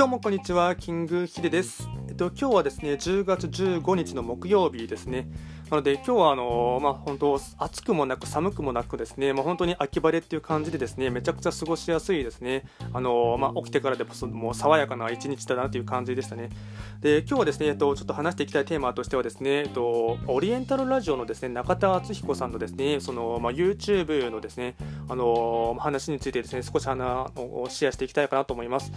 どうもこんにちは、キングヒデです。えっと今日はですね、10月15日の木曜日ですね。なので今日はあのーまあ本当暑くもなく寒くもなくですね、まあ本当に秋晴れっていう感じでですね、めちゃくちゃ過ごしやすいですね。あのーまあ起きてからでもそもう爽やかな一日だなという感じでしたね。で今日はですね、えっとちょっと話していきたいテーマとしてはですね、えっとオリエンタルラジオのですね中田敦彦さんのですね、そのまあ YouTube のですね、あのー話についてですね少し話をシェアしていきたいかなと思います。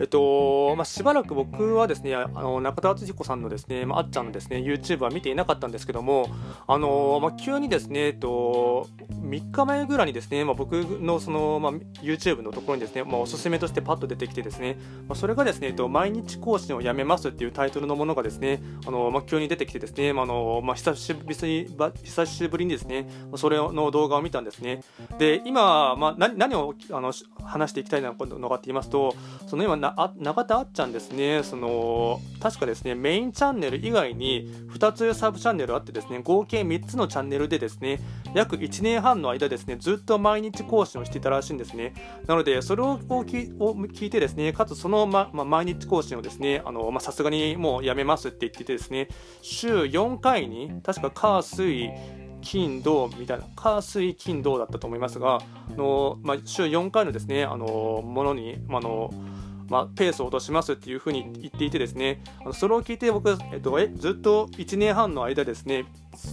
えっとまあ、しばらく僕はですねあの中田敦彦さんのですね、まあ、あっちゃんのですね YouTube は見ていなかったんですけども、あのまあ、急にですね、えっと、3日前ぐらいにですね、まあ、僕のその、まあ、YouTube のところにですね、まあ、おすすめとしてパッと出てきてですね、まあ、それがですね、えっと、毎日更新をやめますっていうタイトルのものがですね、あのまあ、急に出てきてですね、まああのまあ、久しぶりにば久しぶりにですね、それの動画を見たんですね。で、今、まあ、何何をあの話していきたいのかって言いますと、その今あ中田あっちゃんですね。その確かですねメインチャンネル以外に2つサブチャンネルあってですね合計3つのチャンネルでですね約1年半の間ですねずっと毎日更新をしていたらしいんですね。なのでそれを聞いてですねかつその、まま毎日更新をですねさすがにもうやめますって言っててですね週4回に確か火水金土みたいな火水金土だったと思いますがあの、ま、週4回のですねあのものにあのまあ、ペースを落としますっていうふうに言っていてですねあのそれを聞いて僕、えっと、えずっと1年半の間ですね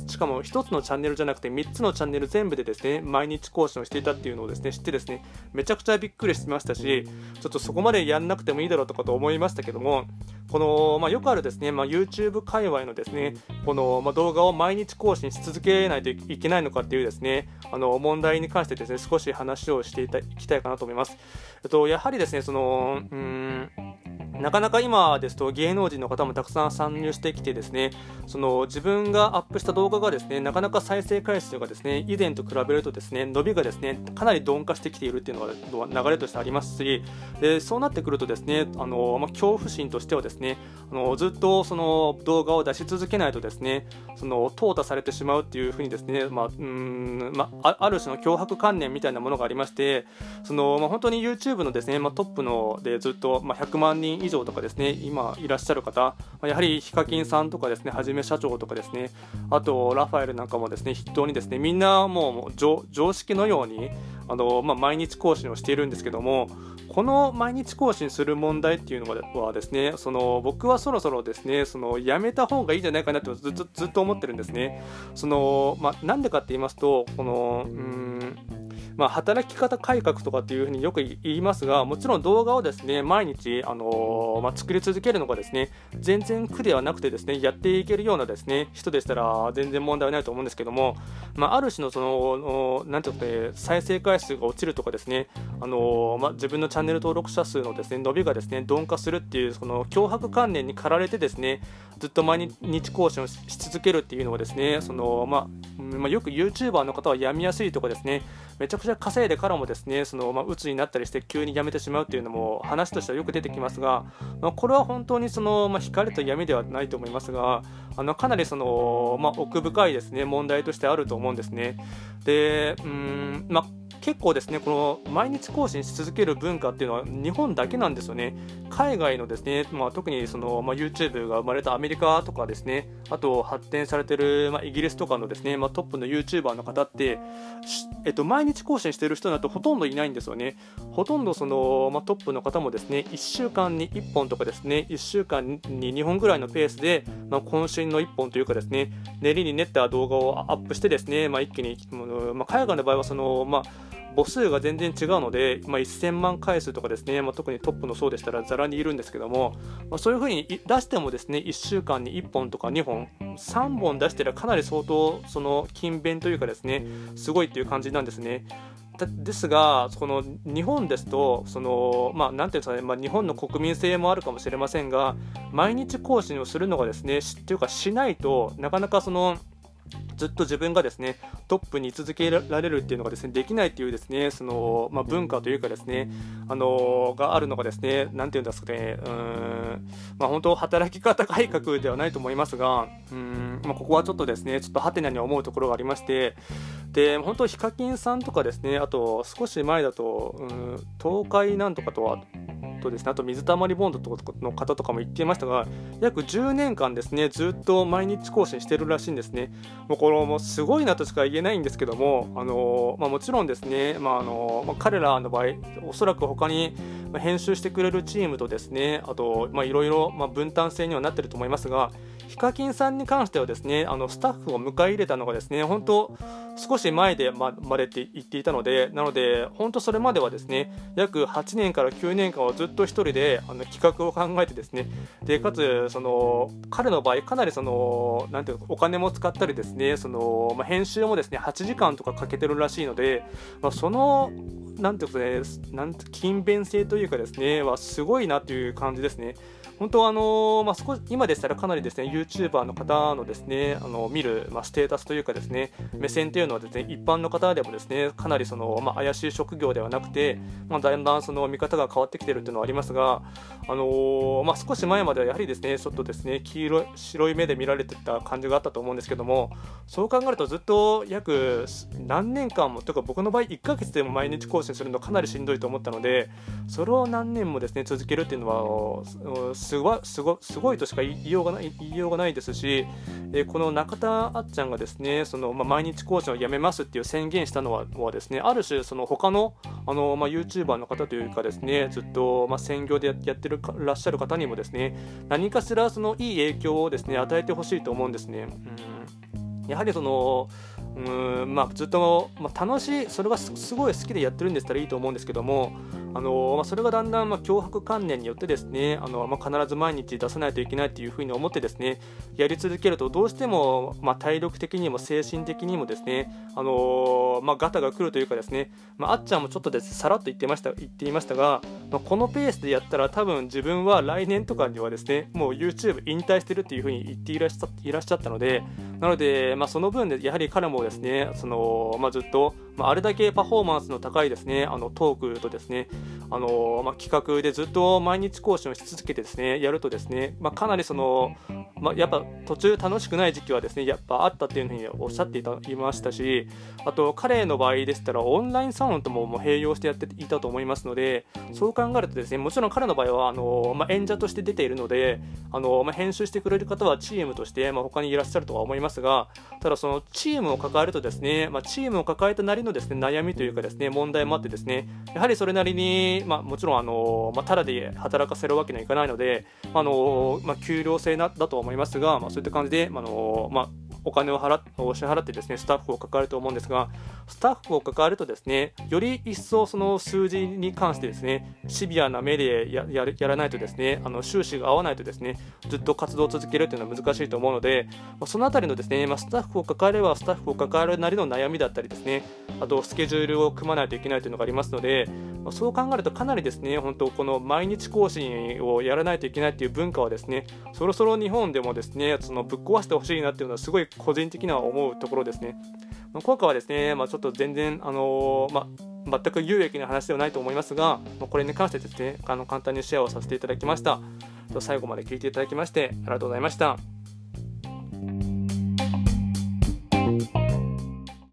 しかも1つのチャンネルじゃなくて3つのチャンネル全部でですね毎日更新をしていたっていうのをですね知ってですねめちゃくちゃびっくりしましたしちょっとそこまでやんなくてもいいだろうとかと思いましたけどもこの、まあ、よくあるですね、まあ、YouTube 界隈のですねこの、まあ、動画を毎日更新し続けないといけないのかっていうですねあの問題に関してですね少し話をしていきたいかなと思います。えっと、やはりですねそのうんなかなか今ですと芸能人の方もたくさん参入してきてですねその自分がアップした動画がですねなかなか再生回数がですね以前と比べるとですね伸びがですねかなり鈍化してきているっていうのが流れとしてありますしでそうなってくるとですねあの、ま、恐怖心としてはですねあのずっとその動画を出し続けないとですねその淘汰されてしまうっていうふうにですね、まあうんまあ、ある種の脅迫観念みたいなものがありましてその、まあ、本当に YouTube のですね、ま、トップのでずっと、ま、100万人以上以上とかですね今いらっしゃる方、やはりヒカキンさんとかですねはじめ社長とかですねあとラファエルなんかもですね筆頭にですねみんなもう常識のようにあの、まあ、毎日更新をしているんですけどもこの毎日更新する問題っていうのはですねその僕はそろそろですねそのやめた方がいいんじゃないかなとずっとずっと思ってるんですね。そのまあ、なんでかって言いますとこのうんまあ、働き方改革とかっていうふうによく言いますがもちろん動画をですね毎日、あのー、まあ、作り続けるのがですね全然苦ではなくてですねやっていけるようなですね人でしたら全然問題はないと思うんですけども、まあ、ある種のそのなんていうか、ね、再生回数が落ちるとかですね、あのー、まあ、自分のチャンネル登録者数のですね伸びがですね鈍化するっていうその脅迫観念に駆られてですねずっと毎日更新をし続けるっていうのはですねその、まあまあ、よく YouTuber の方はやみやすいとかですねめちゃくちゃ稼いでからもですねその、まあ、鬱になったりして急に辞めてしまうっていうのも話としてはよく出てきますが、まあ、これは本当にその、まあ、光と闇ではないと思いますがあのかなりその、まあ、奥深いですね問題としてあると思うんですね。でうんまあ結構ですねこの毎日更新し続ける文化っていうのは日本だけなんですよね。海外のですね、まあ、特にその、まあ、YouTube が生まれたアメリカとかですねあと発展されてる、まあ、イギリスとかのですね、ま、トップの YouTuber の方って、えっと、毎日更新してる人だとほとんどいないんですよね。ほとんどその、ま、トップの方もですね1週間に1本とかですね1週間に2本ぐらいのペースで、ま、渾身の1本というかですね練りに練った動画をアップしてですね、ま、一気に、まあ、海外の場合はその、まあ母数が全然違うので、まあ、1000万回数とかですね、まあ、特にトップの層でしたらざらにいるんですけども、まあ、そういうふうに出してもですね1週間に1本とか2本3本出してらかなり相当その勤勉というかですねすごいっていう感じなんですね。ですが、この日本ですと、そのまあ、なんていうんですかね、まあ、日本の国民性もあるかもしれませんが、毎日更新をするのがですね、というかしないとなかなかそのずっと自分がですねトップに続けられるっていうのがですねできないっていうですねその、まあ、文化というかですねあのがあるのがですね何て言うんですかねうん、まあ、本当働き方改革ではないと思いますがうん、まあ、ここはちょっとですねちょっとハテナに思うところがありましてで本当ヒカキンさんとかですねあと少し前だとうん東海なんとかとはとですねあと水溜りボンドの方とかも言っていましたが約10年間ですねずっと毎日更新してるらしいんですね。もうこれもすごいなとしか言えないんですけどもあの、まあ、もちろんですね、まああのまあ、彼らの場合おそらく他に編集してくれるチームとですねあといろいろ分担制にはなってると思いますがヒカキンさんに関してはですねあのスタッフを迎え入れたのがですね本当少し前でままれって言っていたのでなので本当それまではですね約8年から9年間はずっと1人であの企画を考えてですねでかつその彼の場合かなりそのなていうかお金も使ったりですねその、まあ、編集もですね8時間とかかけてるらしいので、まあ、そのなんていうかねなん勤勉性というかですねはすごいなという感じですね。本当あのまあ、少し今でしたらかなりですね YouTuber の方のですねあの見る、まあ、ステータスというかですね目線というのはですね一般の方でもですねかなりその、まあ、怪しい職業ではなくて、まあ、だんだんその見方が変わってきているというのはありますが、あのまあ、少し前まではやはりですねちょっとですね黄色白い目で見られてた感じがあったと思うんですけどもそう考えるとずっと約何年間もというか僕の場合1ヶ月でも毎日更新するのかなりしんどいと思ったのでそれを何年もですね続けるっていうのはすごすごすごいとしか言いようがない言いようがないですし、えー、この中田あっちゃんがですねその、まあ、毎日講師をやめますっていう宣言したのははですねある種その他のあの、まあ、YouTuber の方というかですねずっと、まあ、専業でやってるらっしゃる方にもですね何かしらそのいい影響をですね与えてほしいと思うんですね。うんやはりそのうんまあ、ずっと、まあ、楽しいそれがすごい好きでやってるんでしたらいいと思うんですけどもあのまあ、それがだんだん、まあ、脅迫観念によってですねあの、まあ、必ず毎日出さないといけないというふうに思ってですねやり続けるとどうしても、まあ、体力的にも精神的にもですねあの、まあ、ガタが来るというかですね、まあ、あっちゃんもちょっとですさらっと言ってました言っていましたが、まあ、このペースでやったら多分自分は来年とかにはですねもう YouTube 引退してるっていうふうに言っていらっしゃいらっしゃったのでなので、まあ、その分でやはり彼もですねその、まあ、ずっとまあ、あれだけパフォーマンスの高いですね。あのトークとですね。あの、まあ、企画でずっと毎日更新をし続けてですね。やるとですね、まあ、かなりその、まあ、やっぱ途中楽しくない時期はですねやっぱあったっていうふうにおっしゃっていたいましたしあと彼の場合でしたらオンラインサウンドももう併用してやっていたと思いますのでそう考えるとですねもちろん彼の場合はあの、まあ、演者として出ているのであの、まあ、編集してくれる方はチームとして、まあ、他にいらっしゃるとは思いますがただそのチームを抱えるとですね、まあ、チームを抱えたなりのですね悩みというかですね問題もあってですねやはりそれなりに、まあ、もちろんあの、まあ、ただで働かせるわけにはいかないので、あのまあ、給料制だと思いますが、まあ、そういった感じで、あのまあお金を払お支払ってですねスタッフを関わると思うんですがスタッフを関わるとですねより一層その数字に関してですねシビアな目でややらないとですねあの収支が合わないとですねずっと活動を続けるというのは難しいと思うのでまそのあたりのですね、まあ、スタッフを関わればスタッフを関わるなりの悩みだったりですねあとスケジュールを組まないといけないというのがありますのでまそう考えるとかなりですね本当この毎日更新をやらないといけないという文化はですねそろそろ日本でもですねそのぶっ壊してほしいなっていうのはすごい個人的には思うところですね。まあ、効果はですね、まあ、ちょっと全然、あのー、まあ、全く有益な話ではないと思いますが、まあ、これに関してですねあの簡単にシェアをさせていただきました。最後まで聞いていただきましてありがとうございました。